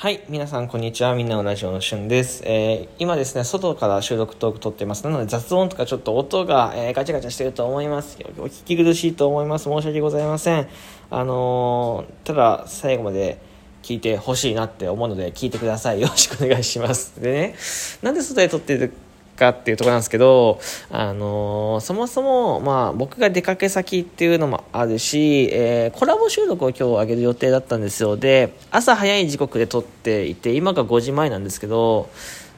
はい。皆さん、こんにちは。みんなのラジオのしゅんです。えー、今ですね、外から収録トーク撮ってます。なので、雑音とかちょっと音が、えー、ガチャガチャしてると思います。お聞き苦しいと思います。申し訳ございません。あのー、ただ、最後まで聞いてほしいなって思うので、聞いてください。よろしくお願いします。でね、なんで外で撮ってるかっていうとこなんですけど、あのー、そもそも、まあ、僕が出かけ先っていうのもあるし、えー、コラボ収録を今日上げる予定だったんですよ。で、朝早い時刻で撮っていて、今が5時前なんですけど、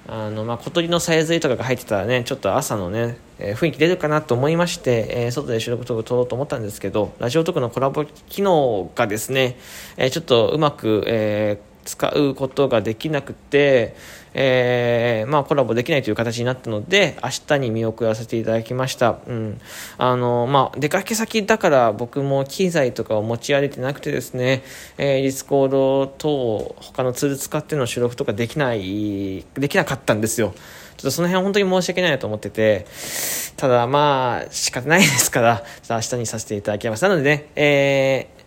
あの、まあ、小鳥のさえずりとかが入ってたらね、ちょっと朝のね、えー、雰囲気出るかなと思いまして、えー、外で収録トーク撮ろうと思ったんですけど、ラジオトークのコラボ機能がですね、えー、ちょっとうまく、えー、使うことができなくて、えー、まあコラボできないという形になったので、明日に見送らせていただきました。うん。あの、まあ、出かけ先だから僕も機材とかを持ち歩いてなくてですね、えー、 Discord 等、他のツール使っての収録とかできない、できなかったんですよ。ちょっとその辺は本当に申し訳ないなと思ってて、ただまあ、仕方ないですから、明日にさせていただきます。なのでね、えー、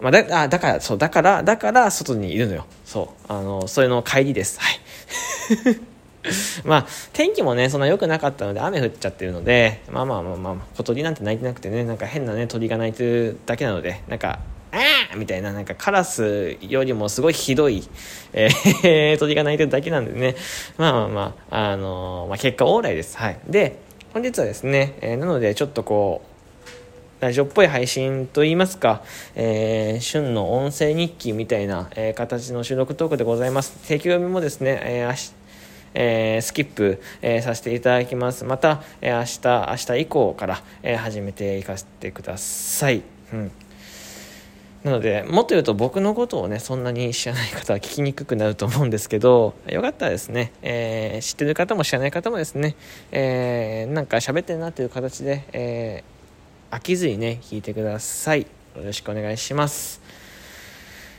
まあ、だ、あ、だから、そう、だから、だから、外にいるのよ。そう。あの、それの帰りです。はい。まあ、天気もね、そんな良くなかったので、雨降っちゃってるので、まあまあまあまあ、小鳥なんて鳴いてなくてね、なんか変なね、鳥が鳴いてるだけなので、なんか、あーみたいな、なんかカラスよりもすごいひどい、えー、鳥が鳴いてるだけなんでね、まあまあまあ、あのー、まあ結果オーライです。はい。で、本日はですね、えー、なのでちょっとこう、ラジオっぽい配信といいますか、えー、旬の音声日記みたいな、えー、形の収録トークでございます。定期読みもですね、えーえー、スキップ、えー、させていただきます。また、えー、明日、明日以降から、え、始めていかせてください。うん。なので、もっと言うと僕のことをね、そんなに知らない方は聞きにくくなると思うんですけど、よかったらですね、え、知ってる方も知らない方もですね、えー、なんか喋ってるなという形で、えー、飽きずにね、聞いてください。よろしくお願いします。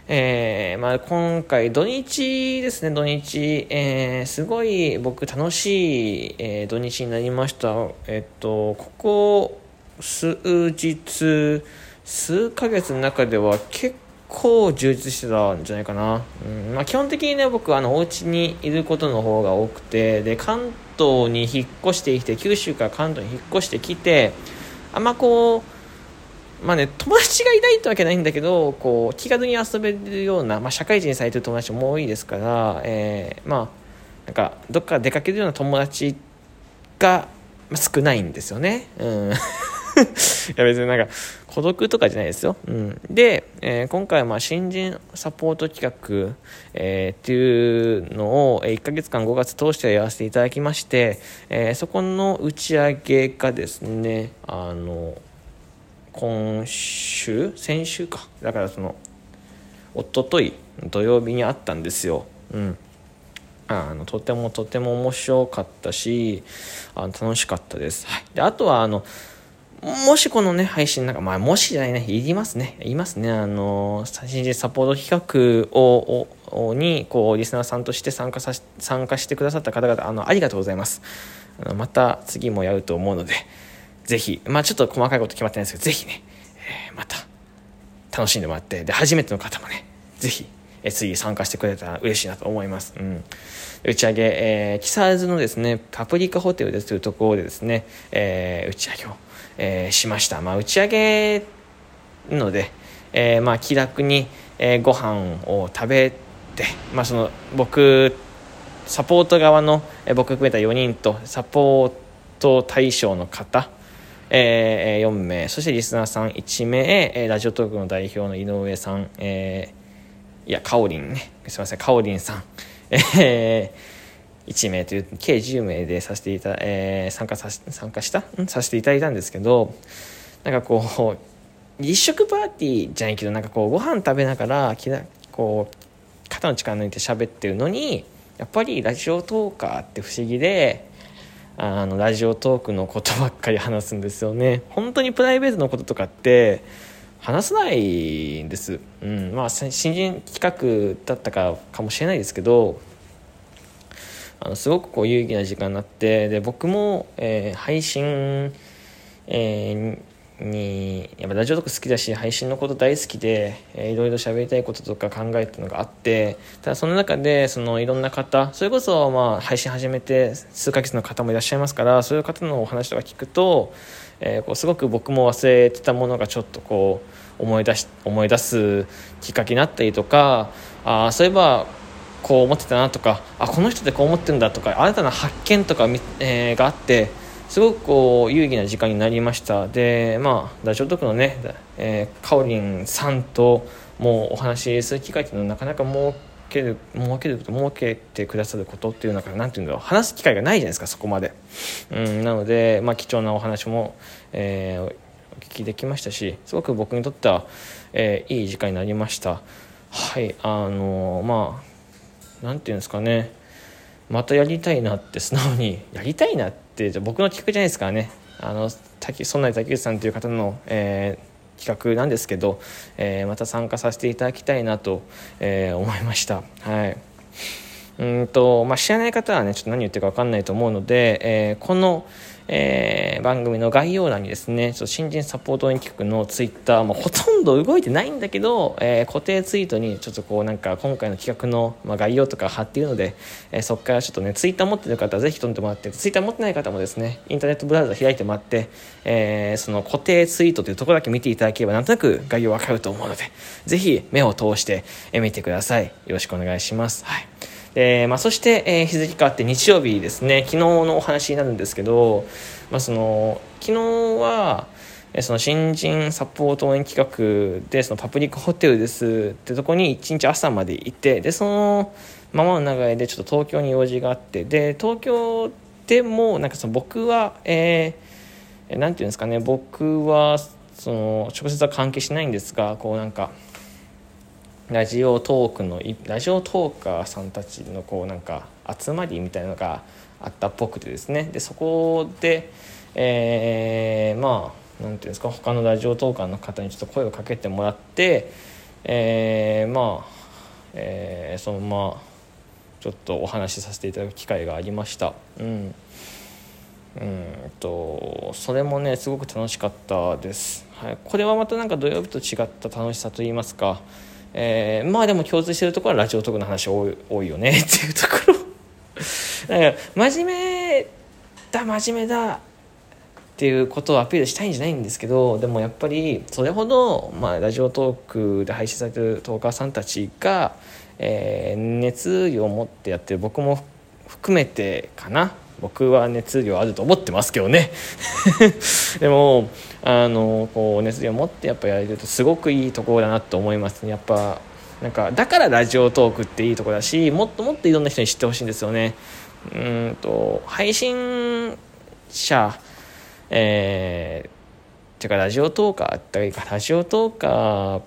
えー、まあ、今回土日ですね、土日、えー、すごい僕楽しい、えー、土日になりました。えっと、ここ数日、数ヶ月の中では結構充実してたんじゃないかな。うんまあ、基本的にね、僕、あの、お家にいることの方が多くて、で、関東に引っ越してきて、九州から関東に引っ越してきて、あんまこうまあね友達がいないってわけないんだけどこう気軽に遊べるような、まあ、社会人されてる友達も多いですから、えー、まあなんかどっか出かけるような友達が少ないんですよね。うん いや別になんか孤独とかじゃないですよ。うん、で、えー、今回はまあ新人サポート企画、えー、っていうのを1ヶ月間5月通してやらせていただきまして、えー、そこの打ち上げがですね、あの、今週先週か。だからその、おととい土曜日にあったんですよ。うん。あのとてもとても面白かったしあの楽しかったです。はい、であとはあのもしこのね、配信なんか、まあ、もしじゃないね、いりますね。いますね。あの、最新人サポート企画を、をに、こう、リスナーさんとして参加さ、参加してくださった方々、あの、ありがとうございます。あのまた次もやると思うので、ぜひ、まあ、ちょっと細かいこと決まってないですけど、ぜひね、えー、また、楽しんでもらって、で、初めての方もね、ぜひ、次参加してくれたら嬉しいなと思います。うん。打ち上げ、えー、木更津のですね、パプリカホテルですというところでですね、えー、打ち上げを、えー、しました。まあ、打ち上げので、えー、まあ、気楽に、えー、ご飯を食べて、まあ、その、僕、サポート側の、えー、僕含めた4人と、サポート対象の方、えー、4名、そしてリスナーさん1名、えー、ラジオトークの代表の井上さん、えー、いや、かおりんね、すみません、かおりんさん、えー、1名という計10名でさせていた、えー、参加さ参加した？させていただいたんですけどなんかこう立食パーティーじゃないけどなんかこうご飯食べながらきなこう肩の力抜いて喋ってるのにやっぱりラジオトーカーって不思議であのラジオトークのことばっかり話すんですよね。本当にプライベートのこととかって話せないんです、うん。まあ、新人企画だったかかもしれないですけどあのすごくこう有意義な時間になってで僕も、えー、配信、えー、にやっぱラジオとか好きだし配信のこと大好きで、えー、いろいろ喋りたいこととか考えてのがあってただその中でそのいろんな方それこそまあ配信始めて数ヶ月の方もいらっしゃいますからそういう方のお話とか聞くと、えー、こうすごく僕も忘れてたものがちょっとこう思い出し思い出すきっかけになったりとかあそういえばこう思ってたなとかあこの人ってこう思ってるんだとか新たな発見とか、えー、があってすごくこう有意義な時間になりました。でまあラジオトークのね、え、かおりんさんともうお話しする機会っていうのはなかなか設ける設ける設けてくださることっていうのは何て言うんだろう話す機会がないじゃないですかそこまで、うん、なので、まあ、貴重なお話も、えー、お聞きできましたしすごく僕にとっては、えー、いい時間になりました。はいあのー、まあなんていうんですかね。またやりたいなって素直に。やりたいなって僕の企画じゃないですからね。あのそんなに竹内さんという方の、えー、企画なんですけど、えー、また参加させていただきたいなと、えー、思いました。はいうんとまあ、知らない方はねちょっと何言ってるか分かんないと思うので、えー、この、えー、番組の概要欄にですねちょっと新人サポート企画のツイッター、まあ、ほとんど動いてないんだけど、えー、固定ツイートにちょっとこうなんか今回の企画の、まあ、概要とか貼っているので、えー、そこからちょっとねツイッター持ってる方はぜひ飛んでもらってツイッター持ってない方もですねインターネットブラウザ開いてもらって、えー、その固定ツイートというところだけ見ていただければなんとなく概要わかると思うのでぜひ目を通して見てください。よろしくお願いします。はい。えーまあ、そして、えー、日付変わって日曜日ですね。昨日のお話になるんですけど、まあ、その昨日はその新人サポート応援企画でそのパプリックホテルですってとこに一日朝まで行ってでそのままの流れでちょっと東京に用事があってで東京でもなんかその僕は、えー、なんていうんですかね僕はその直接は関係しないんですがこうなんかラジオトークのラジオトーカーさんたちのこうなんか集まりみたいなのがあったっぽくてですね。でそこで、えー、まあなんていうんですか他のラジオトーカーの方にちょっと声をかけてもらって、えー、まあ、えー、そのままちょっとお話しさせていただく機会がありました。うん。うんとそれもねすごく楽しかったです、はい、これはまたなんか土曜日と違った楽しさといいますか、えー、まあでも共通してるところはラジオトークの話多い多いよねっていうところ。だから真面目だ真面目だっていうことをアピールしたいんじゃないんですけどでもやっぱりそれほど、まあ、ラジオトークで配信されてるトーカーさんたちが、えー、熱意を持ってやってる僕も含めてかな。僕は熱量あると思ってますけどね。でもあのこう熱量を持ってやっぱやれるとすごくいいところだなと思いますね。やっぱなんかだからラジオトークっていいとこだしもっともっといろんな人に知ってほしいんですよね。うんと配信者えー、てかラジオトーカーっていうか。ラジオトーカ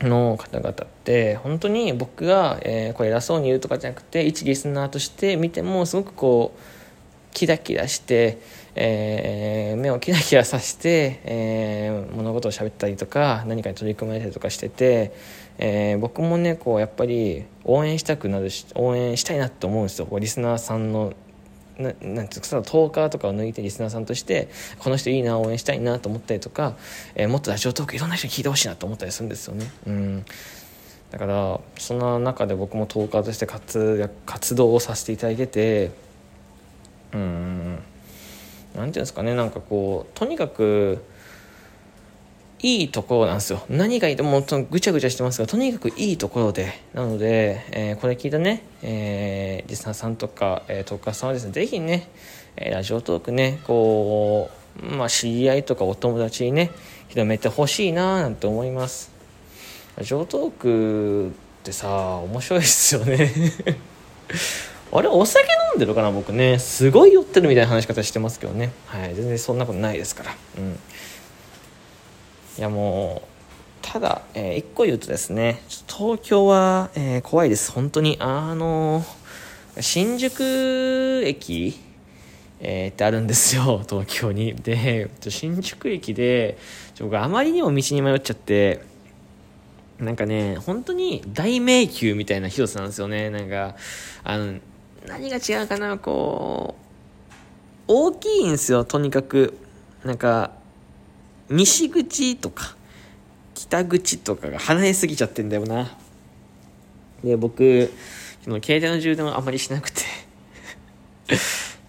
ーの方々って本当に僕が、えー、これ偉そうに言うとかじゃなくて一リスナーとして見てもすごくこうキラキラして、えー、目をキラキラさせて、えー、物事を喋ったりとか何かに取り組まれたりとかしてて、えー、僕もねこうやっぱり応援したくなるし応援したいなと思うんですよ。リスナーさんのななんていうかトーカーとかを抜いてリスナーさんとしてこの人いいな応援したいなと思ったりとか、えー、もっとラジオトークいろんな人に聞いてほしいなと思ったりするんですよね。うん。だからそんな中で僕もトーカーとして活活動をさせていただいててうん。なんていうんですかねなんかこうとにかくいいところなんですよ。何がいいともうぐちゃぐちゃしてますがとにかくいいところで。なので、えー、これ聞いたね、えー、リスナーさんとか、えー、トーカーさんはですねぜひね、え、ラジオトークねこうまあ知り合いとかお友達にね広めてほしいななんて思います。ラジオトークってさ面白いですよね。あれお酒飲んでるかな僕ね。すごい酔ってるみたいな話し方してますけどね。はい全然そんなことないですから。うん。いやもうただ、えー、個言うとですね東京は、えー、怖いです。本当に。あの新宿駅えー、ってあるんですよ。東京に。で新宿駅で僕あまりにも道に迷っちゃってなんかね本当に大迷宮みたいな広さなんですよね。なんかあの何が違うかなこう大きいんですよとにかく。なんか西口とか北口とかが離れすぎちゃってんだよな。で僕の携帯の充電はあまりしなくて。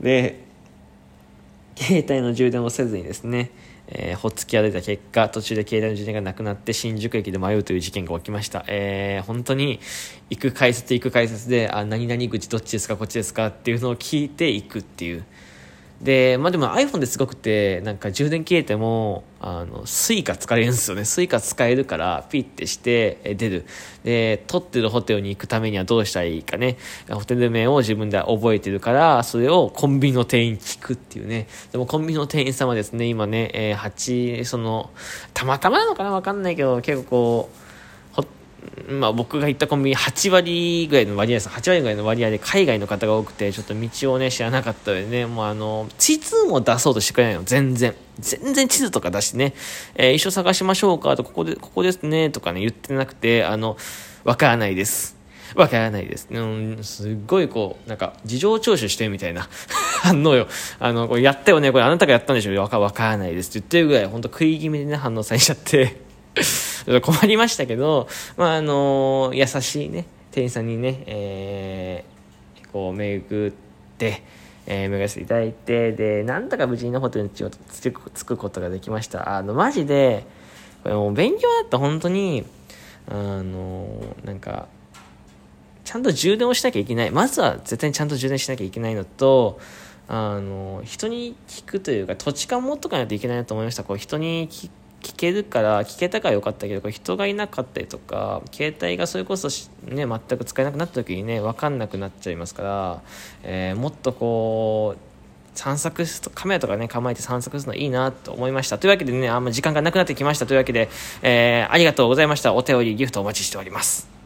で携帯の充電をせずにですねえー、ほっつき歩いた結果、途中で携帯の充電がなくなって新宿駅で迷うという事件が起きました。えー、本当に、行く改札行く改札で、あ、何々口どっちですかこっちですかっていうのを聞いていくっていう。で、まあでも iPhone ですごくて、なんか充電切れても、あの、 Suica 使えるんですよね。 Suica 使えるから、ピッてして、出る。で、撮ってるホテルに行くためにはどうしたらいいかね。ホテル名を自分で覚えてるから、それをコンビニの店員聞くっていうね。でもコンビニの店員さんはですね、今ね、えー、8、その、たまたまなのかな？わかんないけど、結構こう、まあ、僕が行ったコンビニ8割ぐらいの割合です。8割ぐらいの割合で海外の方が多くてちょっと道をね知らなかったのでね。もうあの地図も出そうとしてくれないの全然。全然地図とか出してね、えー、一緒探しましょうかとここでここですねとかね言ってなくてあのわからないです。わからないです。うん、すっごいこう、なんか、事情聴取してみたいな 反応よ。あの、これやったよね、これあなたがやったんでしょわからないですって言ってるぐらい、ほんと食い気味でね、反応されちゃって。困りましたけど、まあ、あの優しいね、店員さんにね、えー、こう、巡って、えー、巡らせていただいて、で、なんとか無事にホテルに着くことができました。あの、マジで、これもう勉強だった本当に、あのなんか、ちゃんと充電をしなきゃいけない。まずは絶対にちゃんと充電しなきゃいけないのと、あの、人に聞くというか、土地勘持っとかないといけないなと思いました。こう、人に聞聞けるから聞けたから良かったけど人がいなかったりとか携帯がそれこそね全く使えなくなった時にね分かんなくなっちゃいますから、えー、もっとこう散策カメラとかね構えて散策するのいいなと思いました。というわけでねあんま時間がなくなってきました。というわけで、えー、ありがとうございました。お便りギフトお待ちしております。